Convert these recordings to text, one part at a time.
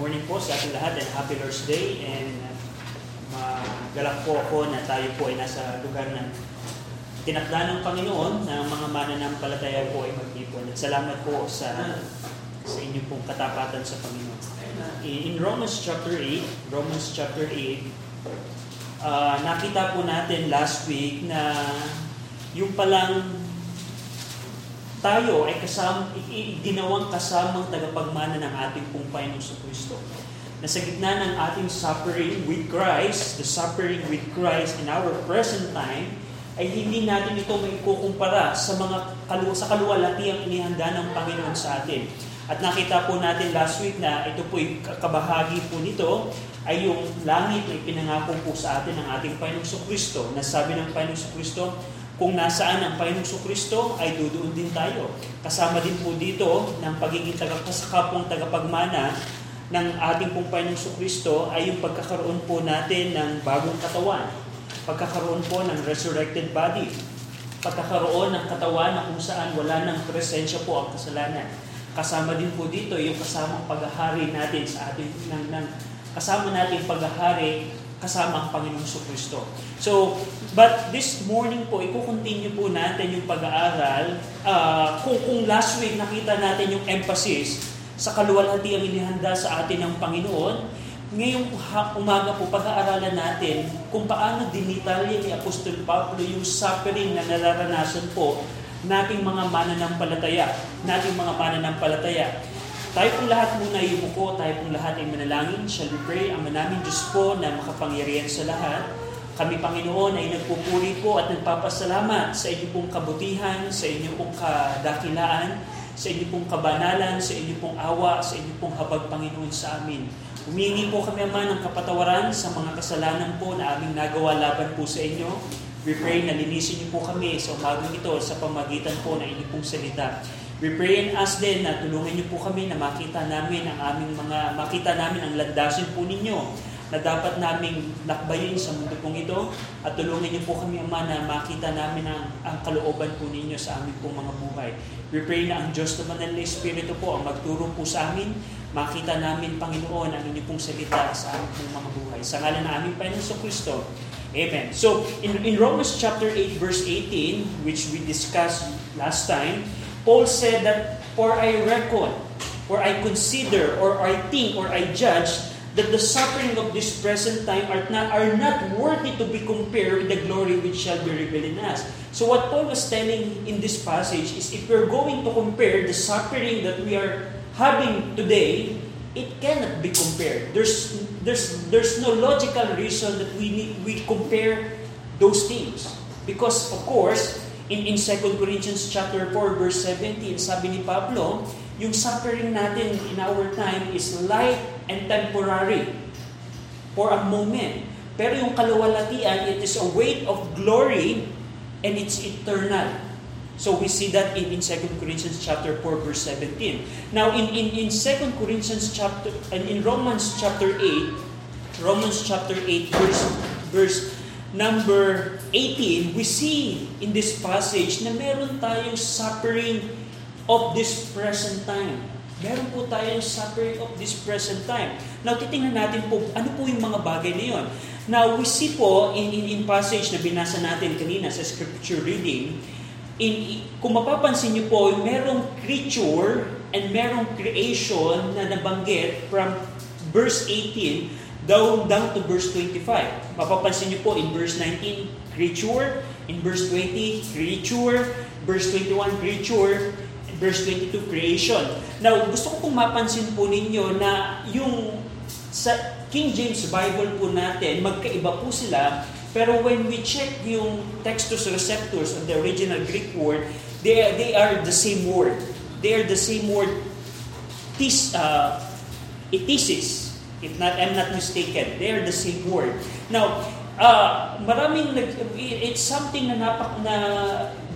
morning po sa ating lahat and happy Lord's Day and uh, magalak po ako na tayo po ay nasa lugar ng tinakda ng Panginoon na mga mananampalataya po ay magtipon. At salamat po sa sa inyong pong katapatan sa Panginoon. In, in Romans chapter 8, Romans chapter 8, uh, nakita po natin last week na yung palang tayo ay kasama, ginawang kasamang tagapagmana ng ating Panginoon sa Kristo. Na sa gitna ng ating suffering with Christ, the suffering with Christ in our present time, ay hindi natin ito may kukumpara sa mga kalu sa kaluwalhati ang inihanda ng Panginoon sa atin. At nakita po natin last week na ito po kabahagi po nito ay yung langit na ipinangako po sa atin ng ating Panginoong Kristo. Nasabi ng Panginoong Kristo, kung nasaan ang Panginoong Kristo, ay dudoon din tayo. Kasama din po dito ng pagiging tagapasakapong tagapagmana ng ating pong Panginoong Kristo ay yung pagkakaroon po natin ng bagong katawan. Pagkakaroon po ng resurrected body. Pagkakaroon ng katawan na kung saan wala ng presensya po ang kasalanan. Kasama din po dito yung kasamang paghahari natin sa ating ng, ng kasama natin paghahari kasama ang Panginoong Kristo. So, but this morning po, i-continue po natin yung pag-aaral. Uh, kung, kung last week nakita natin yung emphasis sa kaluwalhati ang inihanda sa atin ng Panginoon, ngayong umaga po pag-aaralan natin kung paano dinitalya ni Apostol Pablo yung suffering na nararanasan po nating mga mananampalataya, nating mga mananampalataya. Tayo pong lahat muna yumuko, tayo pong lahat ay manalangin. Shall we pray? Ang manaming Diyos po na makapangyarihan sa lahat. Kami, Panginoon, ay nagpupuri po at nagpapasalamat sa inyong pong kabutihan, sa inyong pong kadakilaan, sa inyong pong kabanalan, sa inyong pong awa, sa inyong pong habag, Panginoon, sa amin. Humingi po kami, Ama, ng kapatawaran sa mga kasalanan po na aming nagawa laban po sa inyo. We pray na linisin niyo po kami sa umagang ito sa pamagitan po ng inyong pong salita. We pray and ask din na tulungan niyo po kami na makita namin ang aming mga, makita namin ang landasin po ninyo na dapat naming lakbayin sa mundo pong ito at tulungan niyo po kami, Ama, na makita namin ang, ang kalooban po ninyo sa aming pong mga buhay. We pray na ang Diyos na Manal Espiritu po ang magturo po sa amin, makita namin, Panginoon, ang inyong pong salita sa aming pong mga buhay. Sa ngalan ng aming Panginoon Kristo, Amen. So, in, in Romans chapter 8, verse 18, which we discussed last time, Paul said that, For I reckon, or I consider, or I think, or I judge, that the suffering of this present time are not, are not worthy to be compared with the glory which shall be revealed in us. So what Paul was telling in this passage is if we're going to compare the suffering that we are having today, it cannot be compared. There's, there's, there's no logical reason that we, need, we compare those things. Because of course, in, in 2 Corinthians chapter 4 verse 17, sabi ni Pablo, yung suffering natin in our time is light and temporary for a moment. Pero yung kaluwalhatian, it is a weight of glory and it's eternal. So we see that in, in 2 Corinthians chapter 4 verse 17. Now in, in, in 2 Corinthians chapter and in Romans chapter 8, Romans chapter 8 verse verse number 18, we see in this passage na meron tayong suffering of this present time. Meron po tayong suffering of this present time. Now, titingnan natin po, ano po yung mga bagay na yun. Now, we see po in, in, in passage na binasa natin kanina sa scripture reading, in, kung mapapansin niyo po, merong creature and merong creation na nabanggit from verse 18 down, down to verse 25. Mapapansin niyo po in verse 19, creature, in verse 20, creature, verse 21, creature, verse 22, creation. Now, gusto ko pong mapansin po ninyo na yung sa King James Bible po natin, magkaiba po sila, pero when we check yung textus receptors of the original Greek word, they, they are the same word. They are the same word, tis, uh, itisis, if not, I'm not mistaken. They are the same word. Now, uh, maraming, it's something na napak na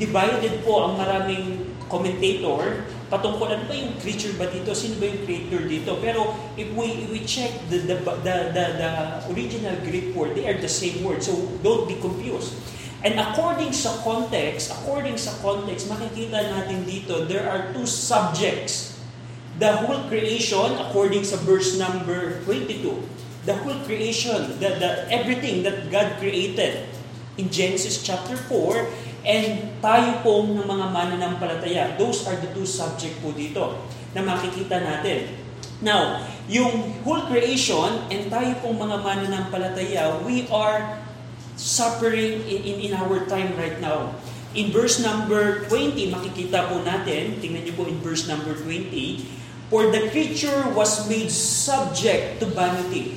divided po ang maraming commentator patungkol ano ba yung creature ba dito, sino ba yung creator dito. Pero if we if we check the the, the the the original Greek word, they are the same word. So don't be confused. And according sa context, according sa context, makikita natin dito there are two subjects the whole creation, according sa verse number 22, the whole creation, the, the, everything that God created in Genesis chapter 4, and tayo pong ng mga mananampalataya. Those are the two subject po dito na makikita natin. Now, yung whole creation and tayo pong mga mananampalataya, we are suffering in, in, in our time right now. In verse number 20, makikita po natin, tingnan niyo po in verse number 20, For the creature was made subject to vanity.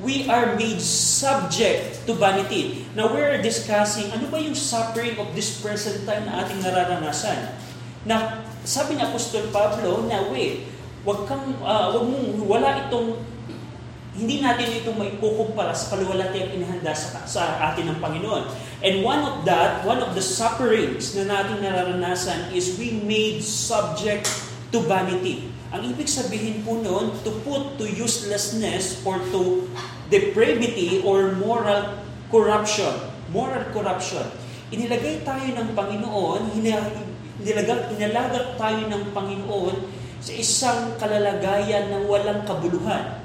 We are made subject to vanity. Now, we're discussing, ano ba yung suffering of this present time na ating nararanasan? Na, sabi ni Apostol Pablo, na wait, wag kang, uh, wag mong, wala itong hindi natin ito maikukumpara sa kaluwalhati ang inihanda sa, sa atin ng Panginoon. And one of that, one of the sufferings na natin nararanasan is we made subject to vanity. Ang ibig sabihin po noon, to put to uselessness or to depravity or moral corruption. Moral corruption. Inilagay tayo ng Panginoon, inilagay, inilagay tayo ng Panginoon sa isang kalalagayan ng walang kabuluhan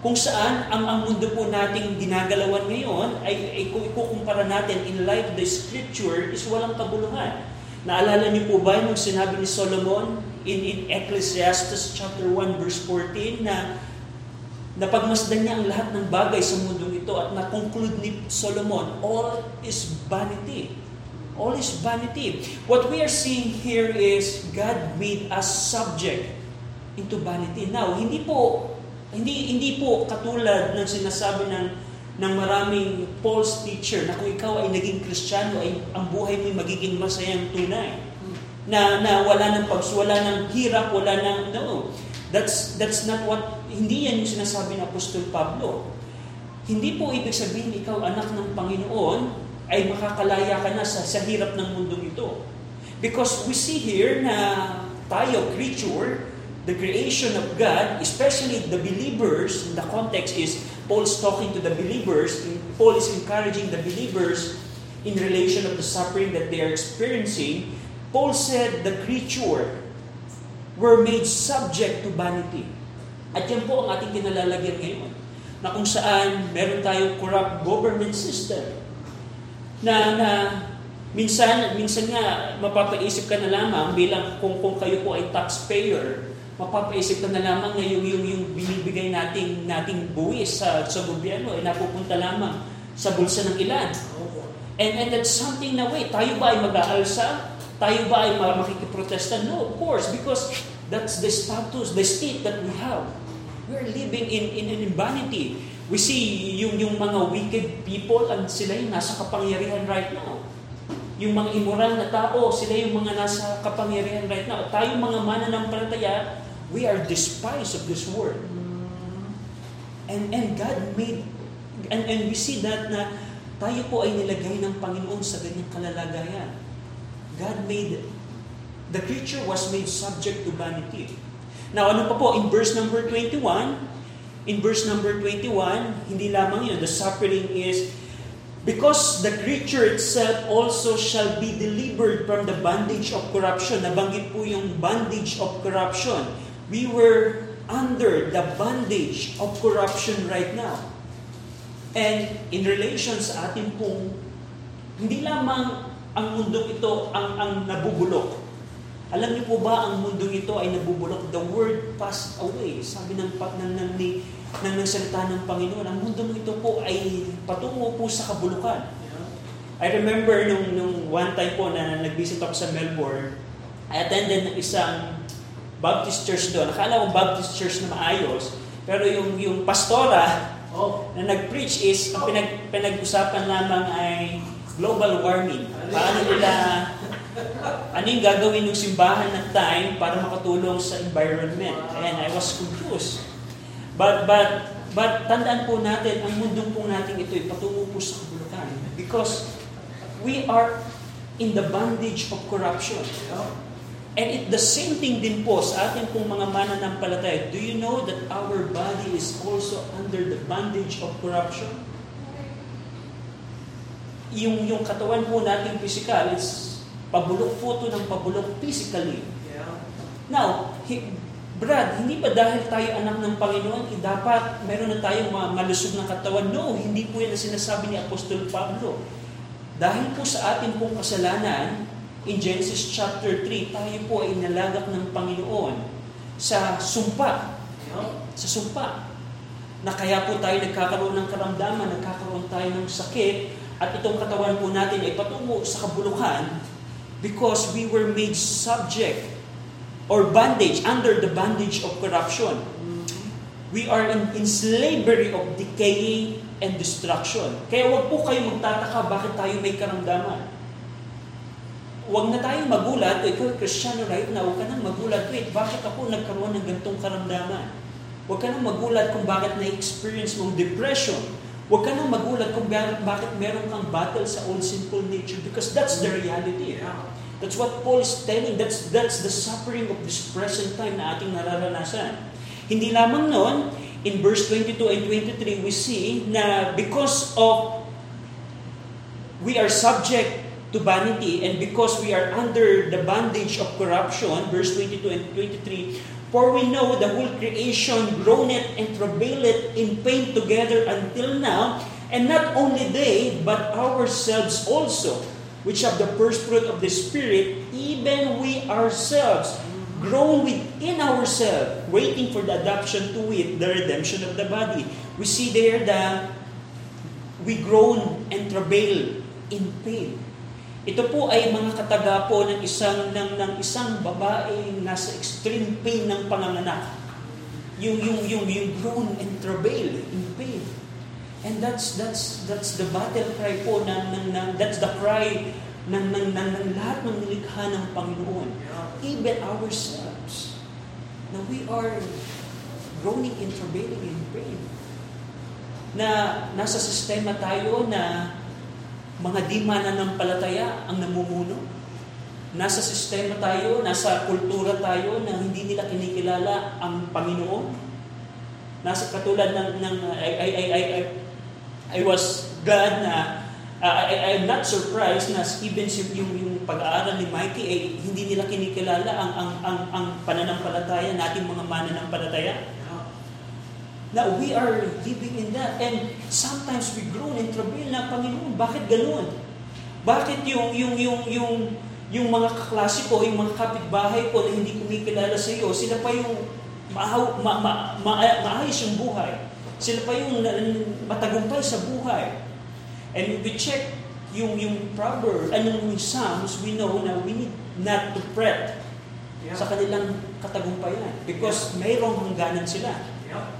kung saan ang, ang mundo po nating ginagalawan ngayon ay, ay ikukumpara natin in light of the scripture is walang kabuluhan. Naalala niyo po ba yung sinabi ni Solomon in, in Ecclesiastes chapter 1 verse 14 na napagmasdan niya ang lahat ng bagay sa mundo ito at na-conclude ni Solomon, all is vanity. All is vanity. What we are seeing here is God made us subject into vanity. Now, hindi po hindi hindi po katulad ng sinasabi ng ng maraming false teacher na kung ikaw ay naging Kristiyano ay ang buhay mo ay magiging masayang tunay. Na na wala nang pags, wala nang hirap, wala nang no. That's that's not what hindi yan yung sinasabi ng Apostol Pablo. Hindi po ibig sabihin ikaw anak ng Panginoon ay makakalaya ka na sa, sa hirap ng mundong ito. Because we see here na tayo, creature, the creation of God, especially the believers, the context is Paul's talking to the believers, Paul is encouraging the believers in relation of the suffering that they are experiencing. Paul said the creature were made subject to vanity. At yan po ang ating kinalalagyan ngayon. Na kung saan meron tayong corrupt government system. Na, na minsan, minsan nga mapapaisip ka na lamang bilang kung, kung kayo po ay taxpayer, mapapaisip ka na lamang na yung, yung, yung binibigay nating, nating buwis sa, sa gobyerno ay napupunta lamang sa bulsa ng ilan. And, and that's something na, wait, tayo ba ay mag-aalsa? Tayo ba ay makikiprotesta? No, of course, because that's the status, the state that we have. We're living in, in, in vanity. We see yung, yung mga wicked people, and sila yung nasa kapangyarihan right now. Yung mga immoral na tao, sila yung mga nasa kapangyarihan right now. Tayo mga mananampalataya, we are despised of this world. And, and God made, and, and we see that na tayo po ay nilagay ng Panginoon sa ganyang kalalagayan. God made, the creature was made subject to vanity. Now, ano pa po, in verse number 21, in verse number 21, hindi lamang yun, the suffering is, Because the creature itself also shall be delivered from the bondage of corruption. Nabanggit po yung bondage of corruption we were under the bondage of corruption right now. And in relation sa atin pong, hindi lamang ang mundong ito ang, ang nabubulok. Alam niyo po ba ang mundong ito ay nabubulok? The word passed away. Sabi ng, ng, ng, ni, ng, ng salita ng Panginoon, ang mundong ito po ay patungo po sa kabulukan. I remember nung, nung one time po na nag-visit ako sa Melbourne, I attended ng isang Baptist church doon. Akala ko Baptist church na maayos, pero yung yung pastora oh. na nag-preach is ang pinag, pinag-usapan lamang ay global warming. Paano nila ano yung gagawin ng simbahan ng time para makatulong sa environment? And I was confused. But but but tandaan po natin ang mundong po natin ito ay patungo po sa kabulukan because we are in the bondage of corruption. And it, the same thing din po sa ating pong mga mananampalataya. Do you know that our body is also under the bondage of corruption? Yung, yung katawan po nating physical is pabulok po ito ng pabulok physically. Now, he, Brad, hindi ba dahil tayo anak ng Panginoon, eh, dapat meron na tayong malusog na katawan? No, hindi po yan ang sinasabi ni Apostol Pablo. Dahil po sa ating pong kasalanan, in Genesis chapter 3, tayo po ay nalagak ng Panginoon sa sumpa. Sa sumpa. Na kaya po tayo nagkakaroon ng karamdaman, nagkakaroon tayo ng sakit, at itong katawan po natin ay patungo sa kabuluhan because we were made subject or bondage, under the bondage of corruption. We are in, in slavery of decaying and destruction. Kaya wag po kayo magtataka bakit tayo may karamdaman. Huwag na tayong magulat, ikaw Kristiyano right now, huwag ka nang magulat, wait, bakit ako nagkaroon ng gantong karamdaman? Huwag ka nang magulat kung bakit na-experience mong depression. Huwag ka nang magulat kung bakit meron kang battle sa old sinful nature because that's the reality. Yeah. That's what Paul is telling. That's, that's the suffering of this present time na ating nararanasan. Hindi lamang noon, in verse 22 and 23, we see na because of we are subject to vanity and because we are under the bondage of corruption, verse 22 and 23, For we know the whole creation groaneth and travaileth in pain together until now, and not only they, but ourselves also which have the first fruit of the Spirit, even we ourselves grow within ourselves, waiting for the adoption to it, the redemption of the body. We see there that we groan and travail in pain. Ito po ay mga kataga po ng isang ng, ng isang babae nasa extreme pain ng panganganak. Yung yung yung yung groan and travail in pain. And that's that's that's the battle cry po ng, ng, ng that's the cry ng, ng, ng, ng lahat ng nilikha ng Panginoon. Even ourselves. Na we are groaning and travailing in pain. Na nasa sistema tayo na mga di mananampalataya ang namumuno. Nasa sistema tayo, nasa kultura tayo na hindi nila kinikilala ang Panginoon. Nasa katulad ng, ng I, I, I, I, I was glad na uh, I, I'm not surprised na even yung, yung pag-aaral ni Mikey eh, hindi nila kinikilala ang ang ang, ang pananampalataya nating mga mananampalataya. Now, we are living in that. And sometimes we groan and travail na, Panginoon, bakit ganoon? Bakit yung, yung, yung, yung, yung mga kaklase ko, yung mga kapitbahay ko na hindi kumikilala sa iyo, sila pa yung ma, ma, ma, ma, maayos yung buhay. Sila pa yung matagumpay sa buhay. And if we check yung, yung Proverbs, anong yung Psalms, we know na we need not to fret yeah. sa kanilang katagumpayan. Because yeah. mayroong hangganan sila.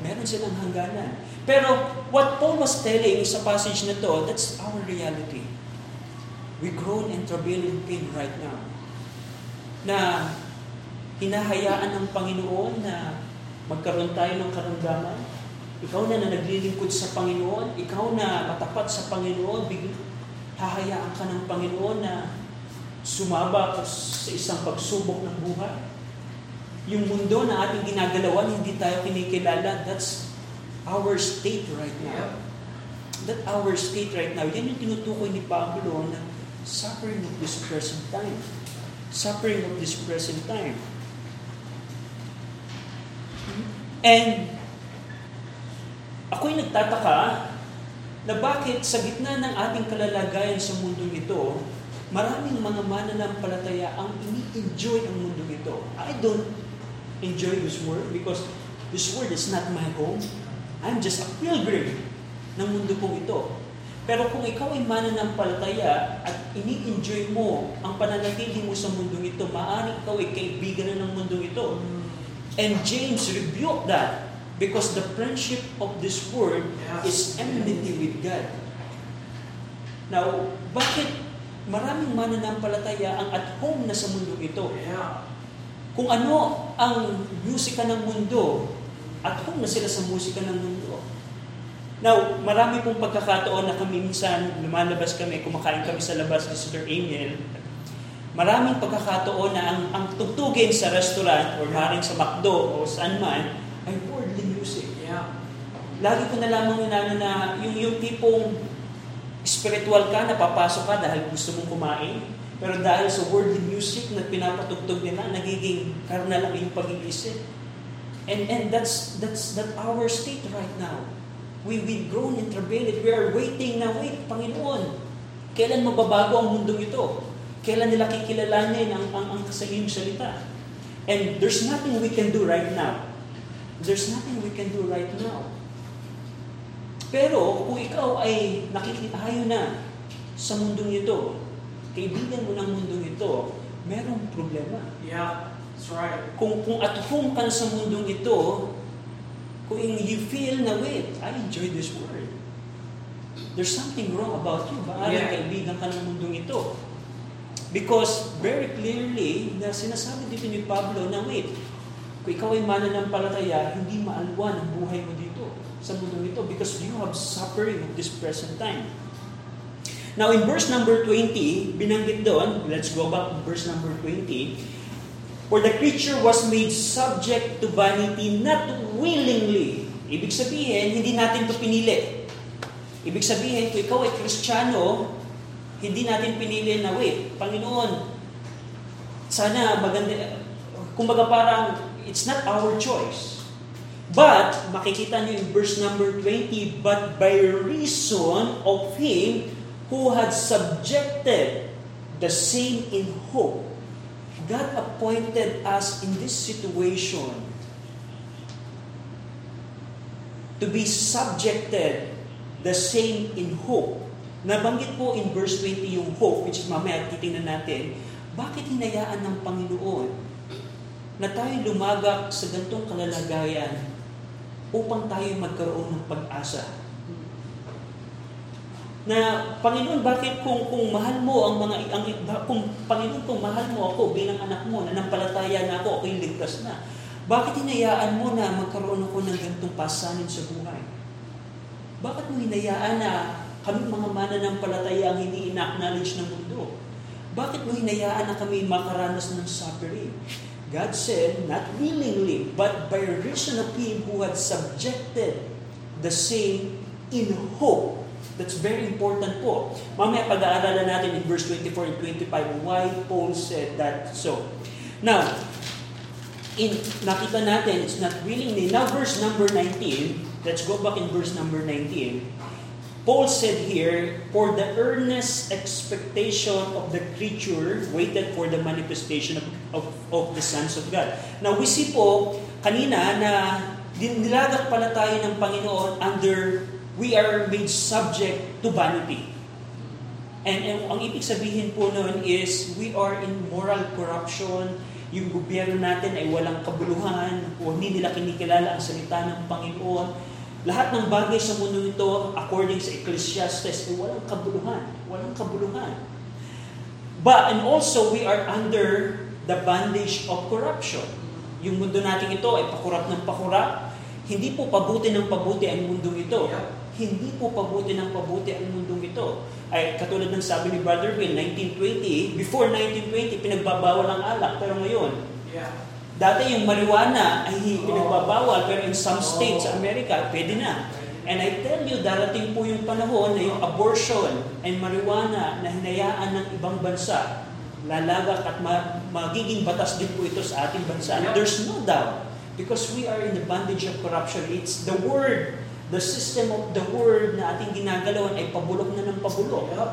Meron silang hangganan. Pero what Paul was telling sa passage na to, that's our reality. We groan and travail in pain right now. Na hinahayaan ng Panginoon na magkaroon tayo ng karamdaman, ikaw na na naglilingkod sa Panginoon, ikaw na matapat sa Panginoon, big, hahayaan ka ng Panginoon na sumaba sa isang pagsubok ng buhay. Yung mundo na ating ginagalawan, hindi tayo kinikilala, that's our state right now. That our state right now, yan yung tinutukoy ni Pablo na suffering of this present time. Suffering of this present time. And Ako'y nagtataka na bakit sa gitna ng ating kalalagayan sa mundong ito, maraming mga mananampalataya ang ini-enjoy ang mundong ito. I don't enjoy this world because this world is not my home. I'm just a pilgrim ng mundo pong ito. Pero kung ikaw ay mananampalataya at ini-enjoy mo ang pananatili mo sa mundong ito, maaaring ikaw ay kaibigan na ng mundong ito. And James rebuked that Because the friendship of this world is enmity with God. Now, bakit maraming mananampalataya ang at home na sa mundo ito? Kung ano ang musika ng mundo, at home na sila sa musika ng mundo. Now, marami pong pagkakataon na kami minsan lumalabas kami, kumakain kami sa labas ni Sister Amiel. Maraming pagkakataon na ang, ang tugtugin sa restaurant or maring sa McDo o saan man ay worldly music. Yeah. Lagi ko na lamang inano na yung, yung tipong spiritual ka, napapasok ka dahil gusto mong kumain, pero dahil sa worldly music na pinapatugtog nila, nagiging karnal lang yung pag-iisip. And and that's that's that our state right now. We we've grown in travailit. We are waiting na wait, Panginoon. Kailan mababago ang mundong ito? Kailan nila kikilalanin ang ang, ang sa iyong salita? And there's nothing we can do right now. There's nothing we can do right now. Pero kung ikaw ay nakikitayo na sa mundong ito, kaibigan mo ng mundong ito, merong problema. Yeah, that's right. Kung, kung at home ka sa mundong ito, kung you feel na, wait, I enjoy this word. There's something wrong about you. Baka Yeah. kaibigan ka ng mundong ito. Because very clearly, na sinasabi dito ni Pablo na, wait, kung ikaw ay mananampalataya, hindi maalwan ang buhay mo dito sa mundong ito because you have suffering at this present time. Now, in verse number 20, binanggit doon, let's go back to verse number 20, For the creature was made subject to vanity not willingly. Ibig sabihin, hindi natin to pinili. Ibig sabihin, kung ikaw ay kristyano, hindi natin pinili na, wait, Panginoon, sana maganda, kumbaga parang, it's not our choice. But, makikita niyo in verse number 20, but by reason of Him who had subjected the same in hope, God appointed us in this situation to be subjected the same in hope. Nabanggit po in verse 20 yung hope, which mamaya titingnan natin, bakit hinayaan ng Panginoon na tayo lumagak sa gantong kalalagayan upang tayo magkaroon ng pag-asa? Na Panginoon, bakit kung kung mahal mo ang mga ang kung Panginoon kung mahal mo ako bilang anak mo, na nampalataya na ako, ako'y ligtas na. Bakit hinayaan mo na magkaroon ako ng ganitong pasanin sa buhay? Bakit mo hinayaan na kami mga mananampalataya ang hindi ina-acknowledge ng mundo? Bakit mo hinayaan na kami makaranas ng suffering? God said, not willingly, but by reason of Him who had subjected the same in hope. That's very important po. Mamaya pag-aaralan natin in verse 24 and 25 why Paul said that so. Now, in, nakita natin, it's not willingly. Now, verse number 19, let's go back in verse number 19. Paul said here, For the earnest expectation of the creature waited for the manifestation of, of, of the sons of God. Now, we see po, kanina na dinilagak pala tayo ng Panginoon under, we are made subject to vanity. And, and ang ibig sabihin po noon is, we are in moral corruption, yung gobyerno natin ay walang kabuluhan, o hindi nila kinikilala ang salita ng Panginoon, lahat ng bagay sa mundo ito, according sa Ecclesiastes, ay walang kabuluhan. Walang kabuluhan. But, and also, we are under the bondage of corruption. Yung mundo natin ito ay pakurap ng pakurap. Hindi po pabuti ng pabuti ang mundong ito. Hindi po pabuti ng pabuti ang mundong ito. Ay katulad ng sabi ni Brother Will, 1920, before 1920, pinagbabawal ang alak. Pero ngayon, Yeah. Dati yung marijuana ay pinagbabawal pero in some states sa Amerika, pwede na. And I tell you, darating po yung panahon na yung abortion and marijuana na hinayaan ng ibang bansa, lalagak at ma- magiging batas din po ito sa ating bansa. Yep. There's no doubt because we are in the bondage of corruption. It's the word, the system of the word na ating ginagalawan ay pabulok na ng pabulok. Yep.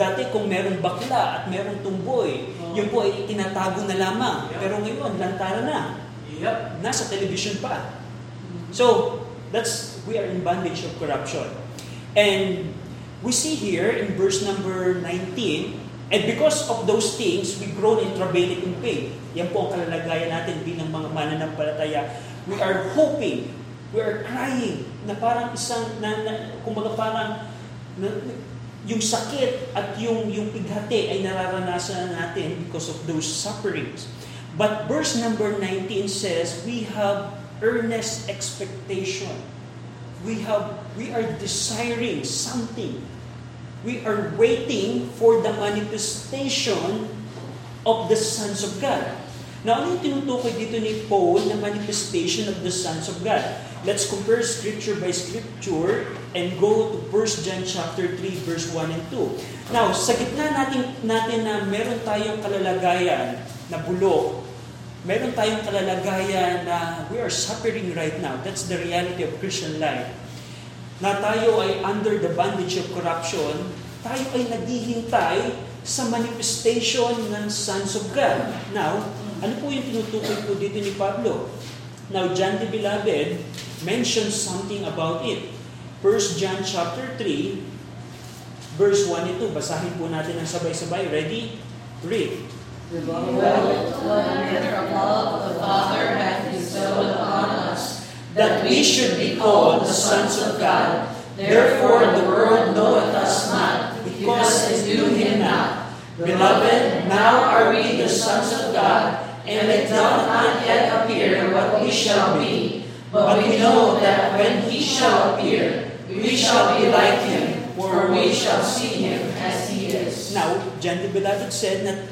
Dati kung meron bakla at meron tumboy, Oh. yun po ay tinatago na lamang. Yeah. Pero ngayon, lantara na. Yep. Nasa television pa. So, that's, we are in bondage of corruption. And we see here in verse number 19, and because of those things, we groan in travailing in pain. Yan po ang kalalagayan natin bilang mga mananampalataya. We are hoping, we are crying, na parang isang, na, na, kumbaga parang, na, yung sakit at yung, yung pighati ay nararanasan natin because of those sufferings. But verse number 19 says, we have earnest expectation. We have we are desiring something. We are waiting for the manifestation of the sons of God. Now, ano yung tinutukoy dito ni Paul na manifestation of the sons of God? Let's compare scripture by scripture and go to 1 John chapter 3 verse 1 and 2. Now, sa gitna natin, natin na meron tayong kalalagayan na bulok, meron tayong kalalagayan na we are suffering right now. That's the reality of Christian life. Na tayo ay under the bondage of corruption, tayo ay naghihintay sa manifestation ng sons of God. Now, ano po yung tinutukoy po dito ni Pablo? Now, John the Beloved mentions something about it. 1 John chapter 3, verse 1 and 2. Basahin po natin ng sabay-sabay. Ready? Read. Beloved, what manner of the Father hath bestowed us, that we should be called the sons of God. Therefore the world knoweth us not, because it knew him not. Beloved, now are we the sons of God, and it doth not yet appear what we shall be. But we know that when he shall appear, we shall be like him, for we shall see him as he is. Now, John the Beloved said that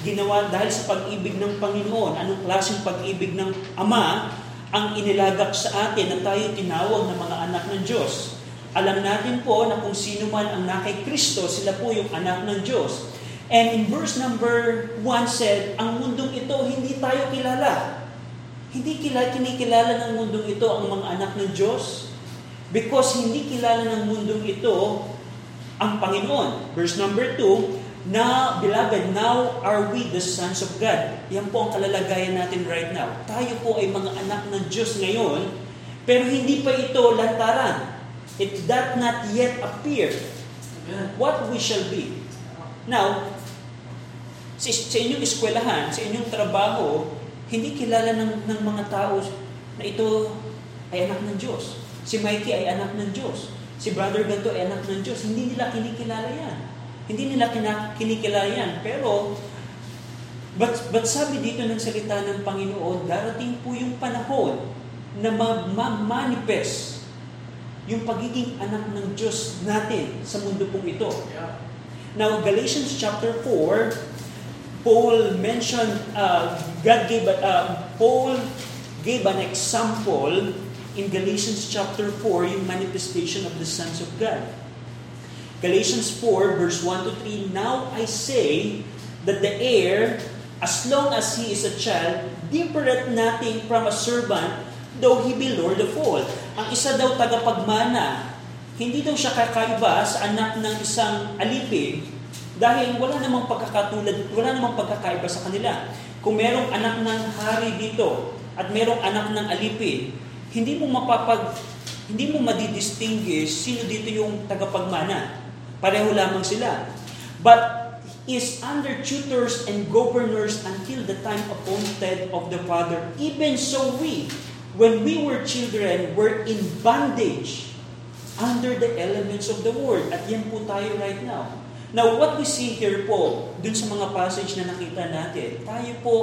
ginawa dahil sa pag-ibig ng Panginoon, anong klaseng pag-ibig ng Ama ang inilagak sa atin na tayo tinawag na mga anak ng Diyos. Alam natin po na kung sino man ang nakay Kristo, sila po yung anak ng Diyos. And in verse number 1 said, ang mundong ito hindi tayo kilala. Hindi kilala, kinikilala ng mundong ito ang mga anak ng Diyos because hindi kilala ng mundong ito ang Panginoon. Verse number 2, Now, beloved, now are we the sons of God. Yan po ang kalalagayan natin right now. Tayo po ay mga anak ng Diyos ngayon, pero hindi pa ito lantaran. It does not yet appear what we shall be. Now, sa, sa inyong eskwelahan, sa inyong trabaho, hindi kilala ng, ng mga tao na ito ay anak ng Diyos. Si Mikey ay anak ng Diyos. Si Brother Ganto ay anak ng Diyos. Hindi nila kinikilala yan. Hindi nila kinikilala yan. Pero, but, but sabi dito ng salita ng Panginoon, darating po yung panahon na ma-manifest yung pagiging anak ng Diyos natin sa mundo pong ito. Yeah. Now, Galatians chapter 4, Paul mentioned, uh, God gave, uh, Paul gave an example in Galatians chapter 4, yung manifestation of the sons of God. Galatians 4, verse 1 to 3, Now I say that the heir, as long as he is a child, differeth nothing from a servant, though he be Lord of all. Ang isa daw tagapagmana, hindi daw siya kakaiba sa anak ng isang alipin, dahil wala namang pagkakatulad, wala namang pagkakaiba sa kanila. Kung merong anak ng hari dito at merong anak ng alipin, hindi mo mapapag hindi mo madidistinguish sino dito yung tagapagmana. Pareho lamang sila. But is under tutors and governors until the time appointed of the Father. Even so we, when we were children, were in bondage under the elements of the world. At yan po tayo right now. Now, what we see here po, dun sa mga passage na nakita natin, tayo po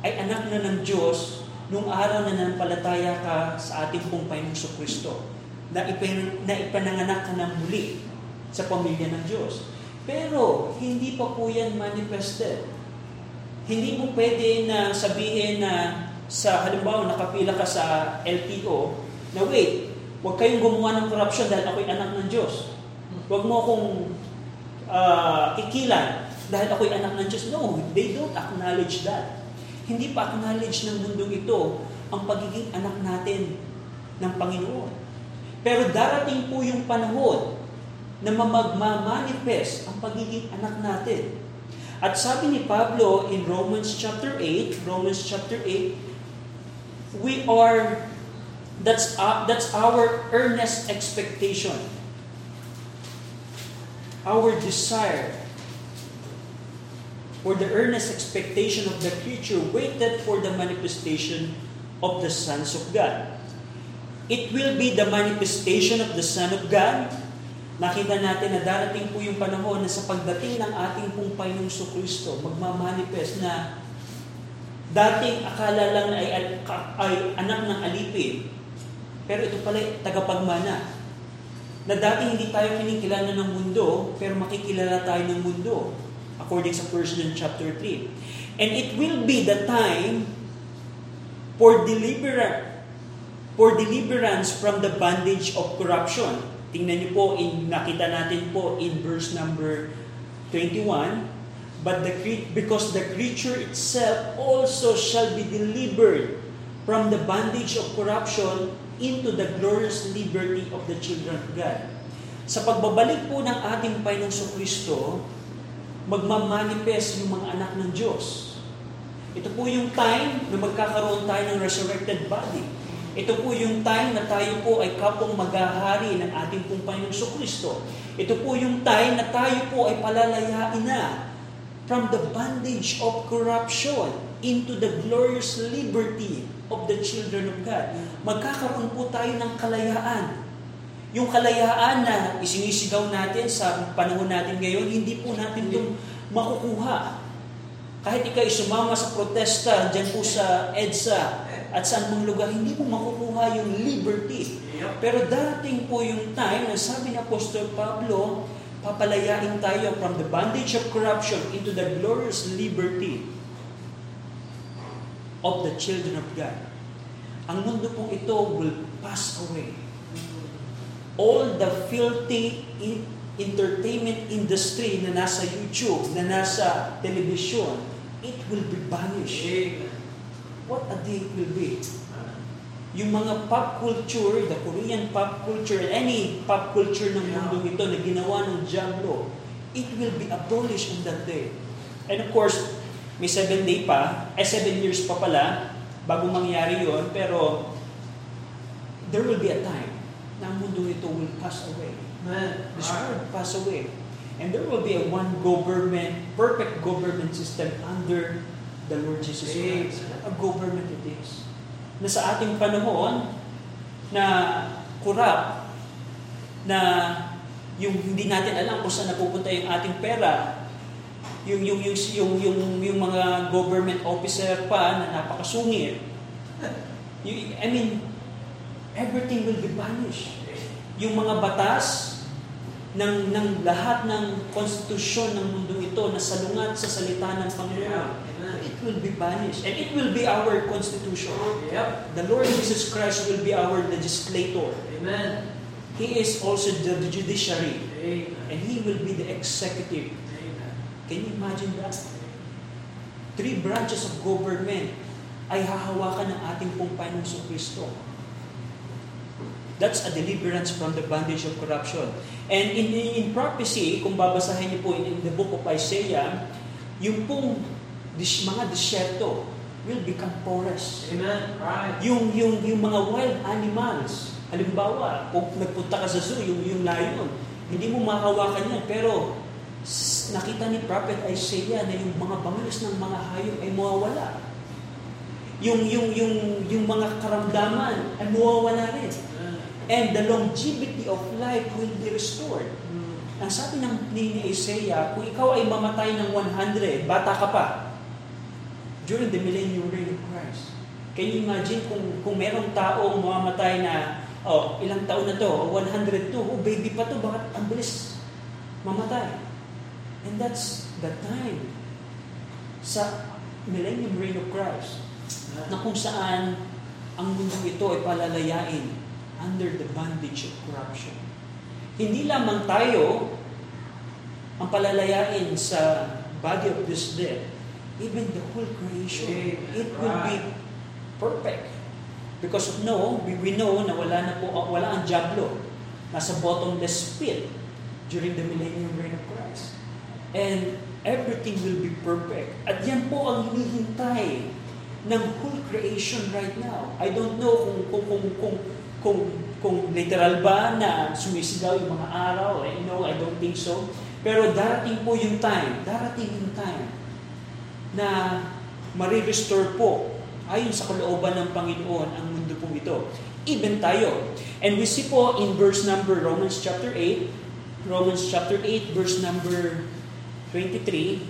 ay anak na ng Diyos nung araw na nanampalataya ka sa ating pong Panginoon Kristo, na, ipan, na ipananganak ka ng muli sa pamilya ng Diyos. Pero, hindi pa po yan manifested. Hindi mo pwede na sabihin na sa halimbawa nakapila ka sa LTO, na wait, huwag kayong gumawa ng corruption dahil ako'y anak ng Diyos. Huwag mo akong uh, ikilan dahil ako'y anak ng Diyos. No, they don't acknowledge that. Hindi pa acknowledge ng mundong ito ang pagiging anak natin ng Panginoon. Pero darating po yung panahon na mamagmamanifest ang pagiging anak natin. At sabi ni Pablo in Romans chapter 8, Romans chapter 8, we are that's uh, that's our earnest expectation our desire for the earnest expectation of the future waited for the manifestation of the sons of God. It will be the manifestation of the Son of God. Nakita natin na darating po yung panahon na sa pagdating ng ating pong Panginoong Kristo, magmamanifest na dating akala lang ay, ay, ay anak ng alipin, pero ito pala tagapagmana na dati hindi tayo kinikilala ng mundo, pero makikilala tayo ng mundo, according sa 1 John chapter 3. And it will be the time for deliverance for deliverance from the bondage of corruption. Tingnan niyo po, in, nakita natin po in verse number 21, but the because the creature itself also shall be delivered from the bondage of corruption into the glorious liberty of the children of God. Sa pagbabalik po ng ating Panginoong Kristo, magmamanifest yung mga anak ng Diyos. Ito po yung time na magkakaroon tayo ng resurrected body. Ito po yung time na tayo po ay kapong maghahari ng ating Panginoong Kristo. Ito po yung time na tayo po ay palalayain na from the bondage of corruption into the glorious liberty of the children of God. Magkakaroon po tayo ng kalayaan. Yung kalayaan na isinisigaw natin sa panahon natin ngayon, hindi po natin itong makukuha. Kahit ikaw sumama sa protesta dyan po sa EDSA at saan mong lugar, hindi mo makukuha yung liberty. Pero darating po yung time na sabi ni Apostol Pablo, papalayain tayo from the bondage of corruption into the glorious liberty of the children of God. Ang mundo pong ito will pass away. All the filthy in- entertainment industry na nasa YouTube, na nasa television, it will be banished. What a day it will be. Yung mga pop culture, the Korean pop culture, any pop culture ng mundo ito na ginawa ng Diablo, it will be abolished on that day. And of course, may seven day pa, eh seven years pa pala, bago mangyari yon pero there will be a time na ang mundo ito will pass away. Amen. This world pass away. And there will be a one government, perfect government system under the Lord Jesus Christ. A government it is. Na sa ating panahon, na corrupt, na yung hindi natin alam kung saan napupunta yung ating pera, yung yung yung yung yung, yung mga government officer pa na napakasungit. You, I mean, everything will be banished. Yung mga batas ng ng lahat ng konstitusyon ng mundo ito na salungat sa salita ng Panginoon, it will be banished. And it will be our constitution. Yep. The Lord Jesus Christ will be our legislator. Amen. He is also the judiciary. Amen. And He will be the executive. Can you imagine that? Three branches of government ay hahawakan ng ating pong Panginoong Kristo. That's a deliverance from the bondage of corruption. And in, in, in prophecy, kung babasahin niyo po in, in the book of Isaiah, yung pong dis, mga disyerto will become forest. Amen. Right. Yung, yung, yung mga wild animals, halimbawa, kung nagpunta ka sa zoo, yung, yung lion, hindi mo makawakan yan. Pero nakita ni Prophet Isaiah na yung mga bangus ng mga hayop ay mawawala. Yung, yung, yung, yung mga karamdaman ay mawawala rin. And the longevity of life will be restored. Ang sabi ng ni ni Isaiah, kung ikaw ay mamatay ng 100, bata ka pa, during the millennium reign of Christ. Can you imagine kung, kung merong taong mamamatay na, oh, ilang taon na to, oh, 102, oh, baby pa to, bakit ang bilis mamatay? And that's the time sa millennium reign of Christ na kung saan ang mundo ito ay palalayain under the bondage of corruption. Hindi lamang tayo ang palalayain sa body of this death, even the whole creation, it will be perfect. Because no, we, we know na wala na po, wala ang Diablo. Nasa bottomless pit during the millennium reign of Christ. And everything will be perfect. At yan po ang hinihintay ng whole creation right now. I don't know kung kung kung kung kung, kung literal ba na sumisigaw yung mga araw. I know, I don't think so. Pero darating po yung time, darating yung time na marirestore po ayon sa kalooban ng Panginoon ang mundo po ito. Even tayo. And we see po in verse number Romans chapter 8, Romans chapter 8 verse number 23,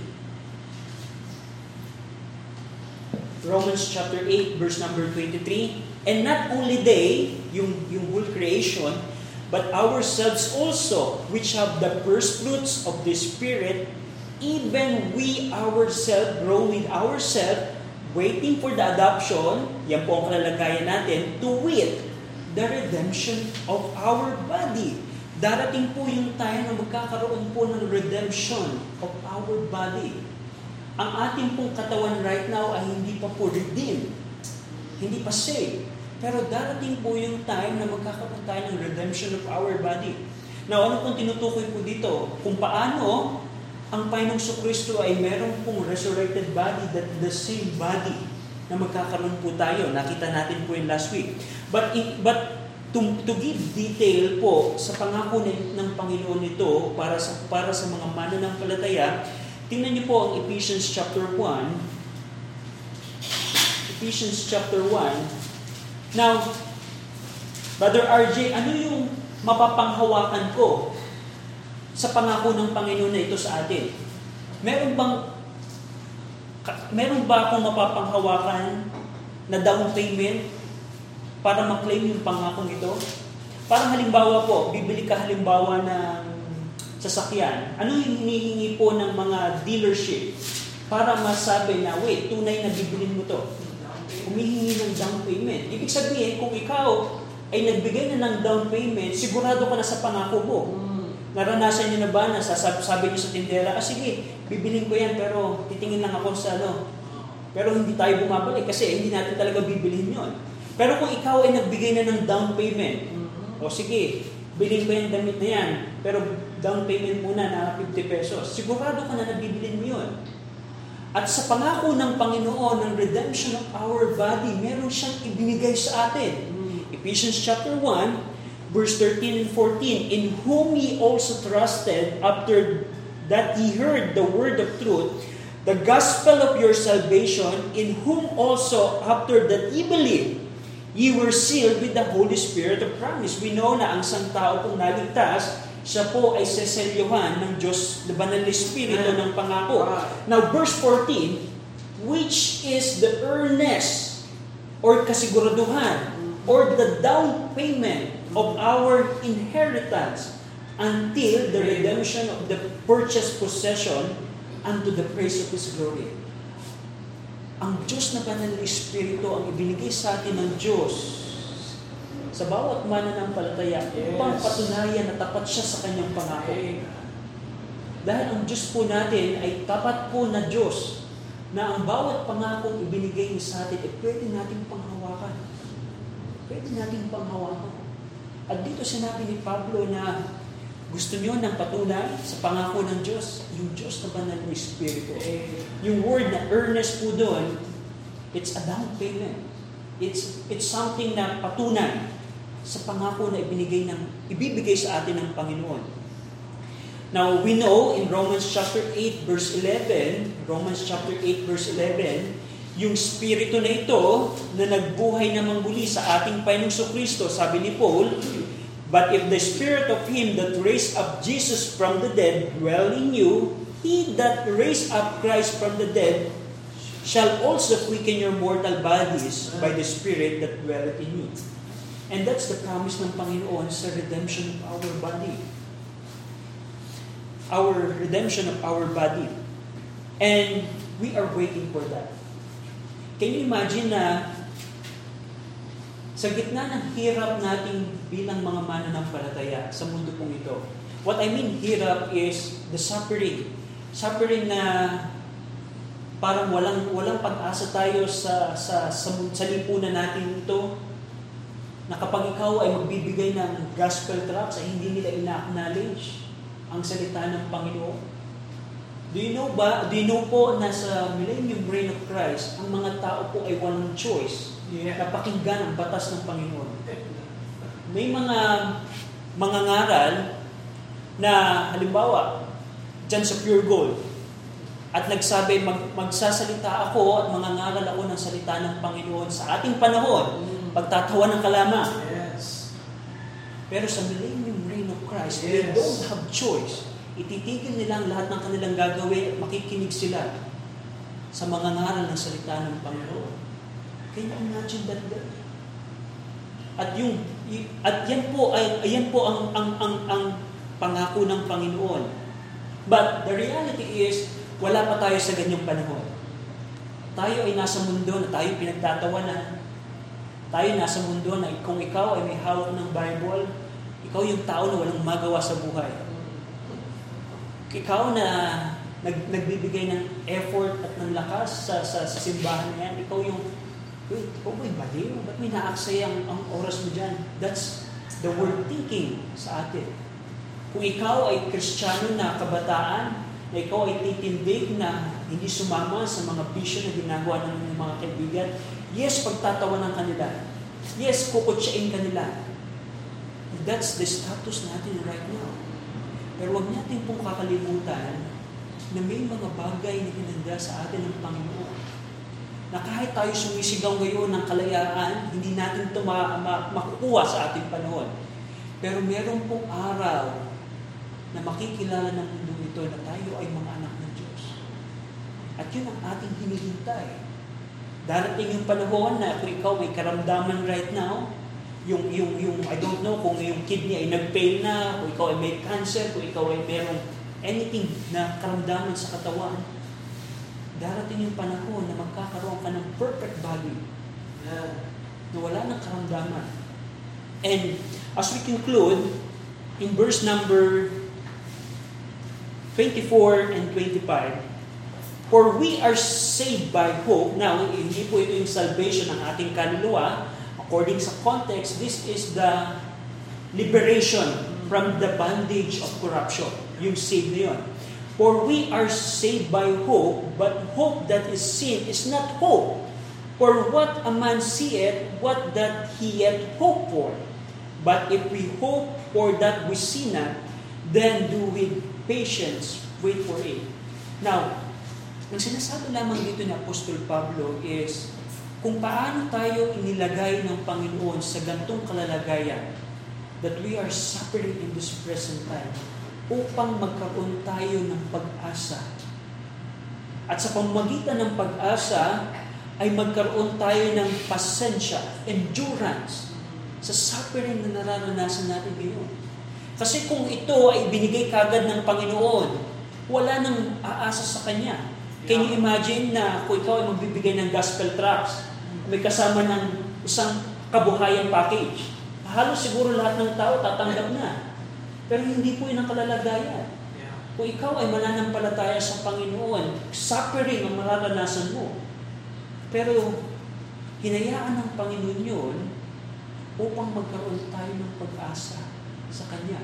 Romans chapter 8 verse number 23, and not only they, yung, yung whole creation, but ourselves also, which have the first fruits of the Spirit, even we ourselves grow with ourselves, waiting for the adoption, yan po ang kalalagayan natin, to wit, the redemption of our body. Darating po yung time na magkakaroon po ng redemption of our body. ang ating pong katawan right now ay hindi pa po redeemed. Hindi pa saved. Pero darating po yung time na magkakaroon tayo ng redemption of our body. Now, ano pong tinutukoy po dito? Kung paano ang Panginoong Kristo ay meron pong resurrected body, that the same body na magkakaroon po tayo. Nakita natin po yung last week. But, in, but to, to give detail po sa pangako ng, ng Panginoon nito para sa, para sa mga mananampalataya, tingnan niyo po ang Ephesians chapter 1. Ephesians chapter 1. Now, Brother RJ, ano yung mapapanghawakan ko sa pangako ng Panginoon na ito sa atin? Meron bang meron ba akong mapapanghawakan na down payment para maklaim yung pangakong ito? Parang halimbawa po, bibili ka halimbawa ng sasakyan. Ano yung hinihingi po ng mga dealership para masabi na, wait, tunay na bibilin mo to? Humihingi ng down payment. Ibig sabihin, kung ikaw ay nagbigay na ng down payment, sigurado ka na sa pangako mo. Naranasan niyo na ba na sabi niyo sa tindera, ah sige, bibilin ko yan pero titingin lang ako sa ano. Pero hindi tayo bumabalik kasi hindi natin talaga bibilhin yon. Pero kung ikaw ay nagbigay na ng down payment, o sige, bilhin ko yung damit na yan, pero down payment muna na 50 pesos, sigurado ka na nabibilin mo yun. At sa pangako ng Panginoon ng redemption of our body, meron siyang ibinigay sa atin. Ephesians chapter 1, verse 13 and 14, In whom ye also trusted after that ye heard the word of truth, the gospel of your salvation, in whom also after that ye believed, ye were sealed with the Holy Spirit of promise. We know na ang isang tao pong naligtas, siya po ay seselyuhan ng Diyos, na banal na Espiritu ng pangako. Now, verse 14, which is the earnest or kasiguraduhan or the down payment of our inheritance until the redemption of the purchased possession unto the praise of His glory. Ang Diyos na banal na Espiritu ang ibinigay sa atin ng Diyos sa bawat mananampalataya Yes. upang patunayan na tapat siya sa kanyang pangako. Dahil ang Diyos po natin ay tapat po na Diyos na ang bawat pangakong ibinigay niya sa atin ay pwede nating panghawakan. Pwede nating panghawakan. At dito sinabi ni Pablo na gusto niyo ng patunay sa pangako ng Diyos, yung Diyos na banal na Espiritu. Yung word na earnest po doon, it's a down payment. It's, it's something na patunay sa pangako na ibinigay ng, ibibigay sa atin ng Panginoon. Now, we know in Romans chapter 8 verse 11, Romans chapter 8 verse 11, yung spirito na ito na nagbuhay namang muli sa ating Panginoong Kristo, sabi ni Paul, But if the spirit of him that raised up Jesus from the dead dwell in you, he that raised up Christ from the dead shall also quicken your mortal bodies by the spirit that dwelleth in you. And that's the promise ng Panginoon sa redemption of our body. Our redemption of our body. And we are waiting for that. Can you imagine na sa gitna ng hirap nating bilang mga mananampalataya sa mundo pong ito, what I mean hirap is the suffering. Suffering na parang walang walang pag-asa tayo sa sa sa, sa lipunan natin ito na kapag ikaw ay magbibigay ng gospel tracts ay hindi nila ina-acknowledge ang salita ng Panginoon. Do you know ba, do you know po na sa millennium reign of Christ, ang mga tao po ay walang choice Yeah. na pakinggan ang batas ng Panginoon. May mga mga ngaral na halimbawa dyan sa Pure Gold at nagsabi mag, magsasalita ako at mga ngaral ako ng salita ng Panginoon sa ating panahon pagtatawa ng kalama. Yes. Pero sa millennium reign of Christ, they Yes. don't have choice. Ititigil nila ang lahat ng kanilang gagawin at makikinig sila sa mga ngaral ng salita ng Panginoon. Can you imagine that? At yung at yan po ay ayan po ang ang ang ang pangako ng Panginoon. But the reality is wala pa tayo sa ganyang panahon. Tayo ay nasa mundo na tayo pinagtatawanan. Tayo nasa mundo na kung ikaw ay may hawak ng Bible, ikaw yung tao na walang magawa sa buhay. Ikaw na nag, nagbibigay ng effort at ng lakas sa, sa, sa simbahan na yan. Ikaw yung, wait, ba'y baliw? Ba't may naaksaya ang, ang oras mo dyan? That's the word thinking sa atin. Kung ikaw ay kristyano na kabataan, na ikaw ay titindig na hindi sumama sa mga bisyo na ginagawa ng iyong mga kaibigan, yes, pagtatawanan kanila. Yes, kukutsain kanila. That's the status natin right now. Pero huwag natin pong kakalimutan na may mga bagay na hinanda sa atin ng Panginoon. Na kahit tayo sumisigaw ngayon ng kalayaan, hindi natin ito ma- ma- makukuha sa ating panahon. Pero meron pong araw na makikilala ng mundo ito na tayo ay mga anak ng Diyos. At yun ang ating hinihintay. Darating yung panahon na kung ikaw may karamdaman right now, yung, yung, yung, I don't know kung yung kidney ay nag-fail na, kung ikaw ay may cancer, kung ikaw ay merong anything na karamdaman sa katawan, darating yung panahon na magkakaroon ka ng perfect body na wala ng karamdaman. And as we conclude, in verse number 24 and 25, For we are saved by hope. Now, hindi po ito yung salvation ng ating kaluluwa. According sa context, this is the liberation from the bondage of corruption. Yung saved na yun. For we are saved by hope, but hope that is seen is not hope. For what a man seeth, what that he yet hope for. But if we hope for that we see not, then do with patience wait for it. Now, ang sinasabi lamang dito ni Apostol Pablo is kung paano tayo inilagay ng Panginoon sa gantong kalalagayan that we are suffering in this present time upang magkaroon tayo ng pag-asa. At sa pamagitan ng pag-asa, ay magkaroon tayo ng pasensya, endurance, sa suffering na nararanasan natin ngayon. Kasi kung ito ay binigay kagad ng Panginoon, wala nang aasa sa Kanya. Can you imagine na kung ikaw ay magbibigay ng gospel tracts, may kasama ng isang kabuhayan package, halos siguro lahat ng tao tatanggap na. Pero hindi po yun ang kalalagayan. Yeah. Kung ikaw ay mananampalataya sa Panginoon, suffering ang mararanasan mo. Pero hinayaan ng Panginoon yun upang magkaroon tayo ng pag-asa sa Kanya.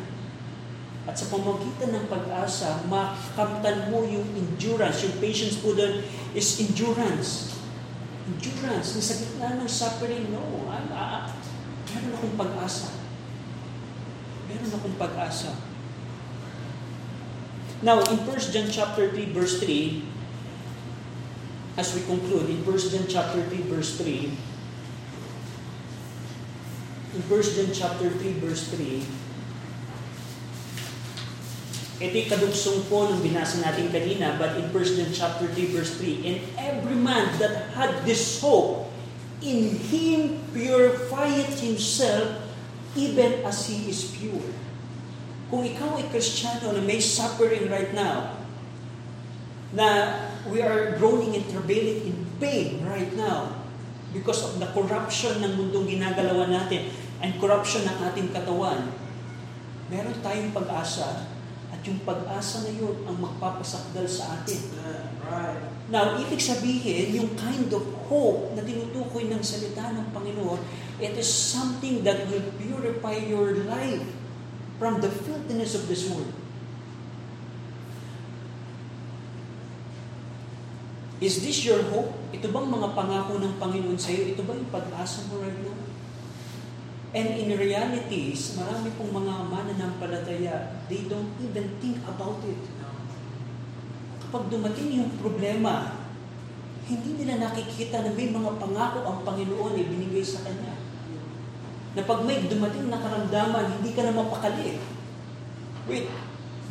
At sa pamagitan ng pag-asa, makamtan mo yung endurance. Yung patience po doon is endurance. Endurance. Sa gitna ng suffering, no. Ah, ah, ah, meron akong pag-asa. Meron akong pag-asa. Now, in 1 John chapter 3, verse 3, as we conclude, in 1 John chapter 3, verse 3, in 1 John chapter 3, verse 3, ito yung kadugsong po ng binasa natin kanina, but in 1 John chapter 3, verse 3, And every man that had this hope, in him purifieth himself, even as he is pure. Kung ikaw ay Kristiyano na may suffering right now, na we are groaning and travailing in pain right now because of the corruption ng mundong ginagalawan natin and corruption ng ating katawan, meron tayong pag-asa at yung pag-asa na yun ang magpapasakdal sa atin. Amen. Right. Now, ibig sabihin, yung kind of hope na tinutukoy ng salita ng Panginoon, it is something that will purify your life from the filthiness of this world. Is this your hope? Ito bang mga pangako ng Panginoon sa iyo? Ito ba yung pag-asa mo right now? And in realities, marami pong mga mananampalataya, they don't even think about it. Kapag dumating yung problema, hindi nila nakikita na may mga pangako ang Panginoon ay binigay sa Kanya. Na pag may dumating na karamdaman, hindi ka na mapakali. Wait,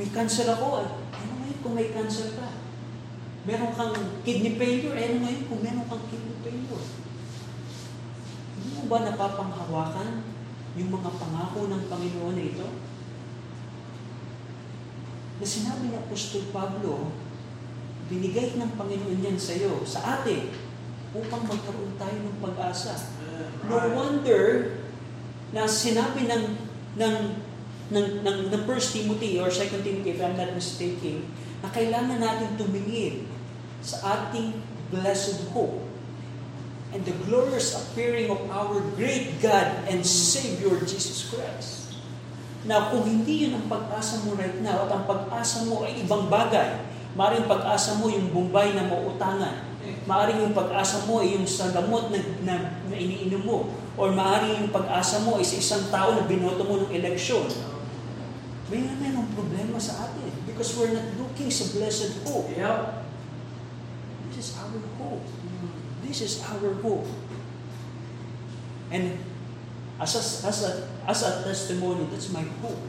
may cancer ako. Ano ngayon kung may cancer ka? Meron kang kidney failure. Ano ngayon kung meron kang kidney failure? Hindi mo ba napapanghawakan yung mga pangako ng Panginoon na ito? Na sinabi ni Apostol Pablo, binigay ng Panginoon yan sa iyo, sa atin, upang magkaroon tayo ng pag-asa. No wonder na sinabi ng, ng ng, ng, ng 1 Timothy or 2 Timothy, if I'm not mistaken, na kailangan natin tumingin sa ating blessed hope and the glorious appearing of our great God and Savior Jesus Christ. Na kung hindi yun ang pag-asa mo right now at ang pag-asa mo ay ibang bagay, maaaring pag-asa mo yung Bombay na mauutangan, maaaring yung pag-asa mo ay yung sa gamot na, na, na iniinom mo, or maaaring yung pag-asa mo ay sa isang tao na binoto mo ng eleksyon. May mayroong problema sa atin because we're not looking sa blessed hope. Yep. This is our hope. This is our hope. And as a, as a, as a testimony, that's my hope.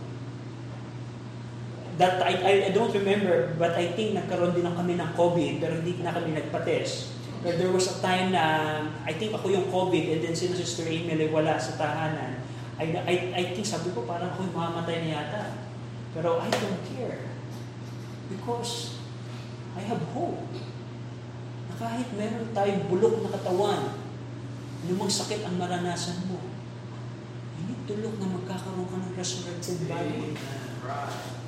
That I, I, don't remember, but I think nagkaroon din kami ng COVID, pero hindi na kami nagpa-test. But there was a time na, I think ako yung COVID, and then sila Sister Emil ay wala sa tahanan. I, I, I think sabi ko, parang ako yung mamamatay na yata. Pero I don't care. Because I have hope na kahit meron tayong bulok na katawan, anumang sakit ang maranasan mo, hindi tulok na magkakaroon ka ng resurrected body. Right.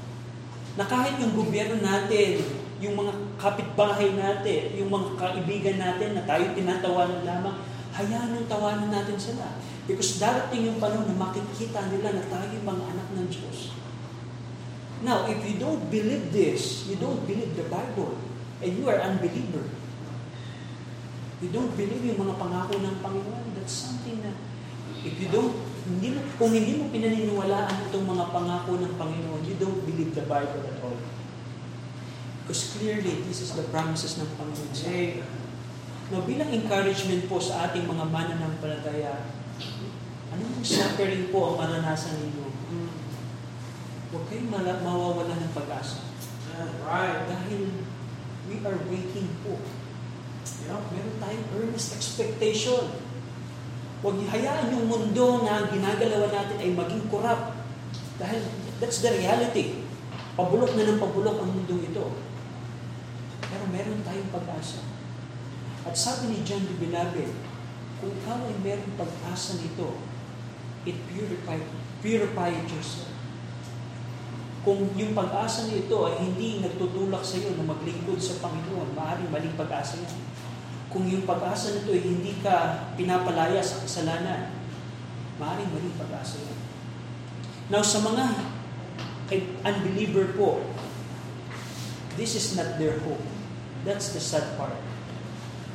Na kahit yung gobyerno natin, yung mga kapitbahay natin, yung mga kaibigan natin na tayo tinatawanan lamang, hayaan ng tawanan natin sila. Because darating yung panahon na makikita nila na tayo mga anak ng Diyos. Now, if you don't believe this, you don't believe the Bible, and you are unbeliever. You don't believe yung mga pangako ng Panginoon, that's something na if you don't, hindi mo, kung hindi mo pinaniniwalaan itong mga pangako ng Panginoon, you don't believe the Bible at all. Because clearly, this is the promises ng Panginoon sa atin. No, bilang encouragement po sa ating mga mananampalataya, anong suffering po ang maranasan ninyo? Mm. Huwag kayong mala- mawawala ng pag-asa. Right. Dahil we are waiting po. Yep. Meron tayong earnest expectation. Huwag hayaan yung mundo na ginagalawan natin ay maging corrupt. Dahil that's the reality. Pabulok na ng pabulok ang mundong ito. Pero meron tayong pag-asa. At sabi ni John the Beloved, kung ikaw ay meron pag-asa nito, it purify, purify yourself. Kung yung pag-asa nito ay hindi nagtutulak sa iyo na maglingkod sa Panginoon, maaaring maling pag-asa yan. Kung yung pag-asa nito ay hindi ka pinapalaya sa kasalanan, maaaring maling pag-asa yan. Now sa mga kay unbeliever po, this is not their hope. That's the sad part.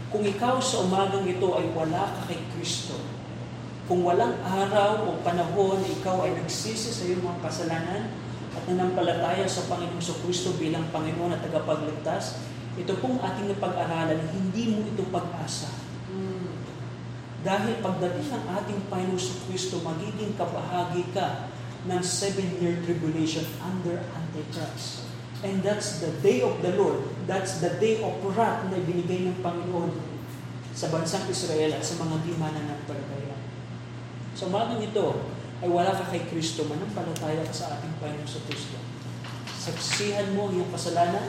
Kung ikaw sa umagang ito ay wala ka kay Kristo, kung walang araw o panahon na ikaw ay nagsisi sa iyong mga kasalanan at nanampalataya sa Panginoong sa Kristo bilang Panginoon at tagapagligtas, ito pong ating napag-aralan, hindi mo ito pag-asa. Mm. Dahil pagdating ng ating Panginoon sa Kristo, magiging kabahagi ka ng seven-year tribulation under Antichrist. And that's the day of the Lord. That's the day of wrath na ibinigay ng Panginoon sa bansang Israel at sa mga di mananampalataya. So, umagang ito ay wala ka kay Kristo, manampalataya ka sa ating Panginoon sa Kristo. Saksihan mo ang kasalanan,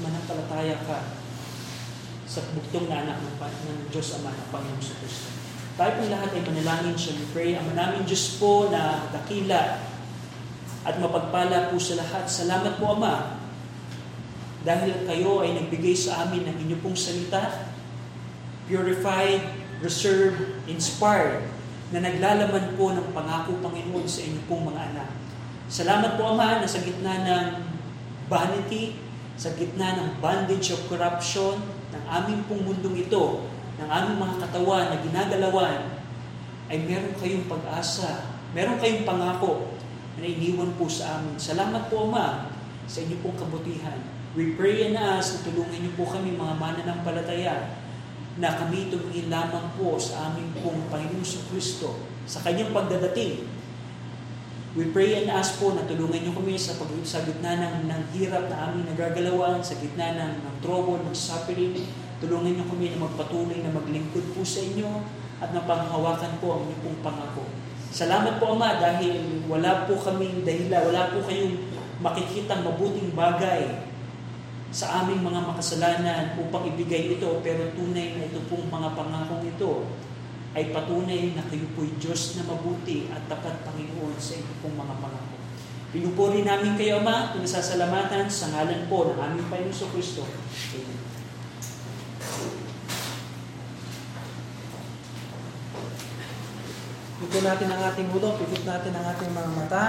manampalataya ka sa bugtong na anak ng, ng Diyos Ama ng Panginoon sa Kristo. Tayo pong lahat ay manalangin siya. We pray, Ama namin Diyos po na dakila at mapagpala po sa lahat. Salamat po Ama dahil kayo ay nagbigay sa amin ng inyong pong salita, purified, reserved, inspired, na naglalaman po ng pangako Panginoon sa inyong pong mga anak. Salamat po Ama na sa gitna ng vanity, sa gitna ng bondage of corruption, ng aming pong mundong ito, ng aming mga katawan na ginagalawan, ay meron kayong pag-asa, meron kayong pangako na iniwan po sa amin. Salamat po Ama sa inyong pong kabutihan. We pray and ask na tulungan niyo po kami mga mananampalataya na kami tumingin lamang po sa aming pong Panginoon sa Kristo sa kanyang pagdadating. We pray and ask po na tulungan niyo kami sa, pag, sa gitna ng, ng hirap na aming nagagalawan, sa gitna ng, ng trouble, ng suffering. Tulungan niyo kami na magpatuloy na maglingkod po sa inyo at napanghawakan po ang inyong pangako. Salamat po Ama dahil wala po kaming dahilan, wala po kayong makikitang mabuting bagay sa aming mga makasalanan upang ibigay ito pero tunay na ito pong mga pangakong ito ay patunay na kayo po'y Diyos na mabuti at tapat Panginoon sa inyo pong mga pangako. Pinupuri namin kayo, Ama, pinasasalamatan sa ngalan po ng aming Panginoon Kristo. Amen. Pikot natin ang ating ulo, pikot natin ang ating mga mata.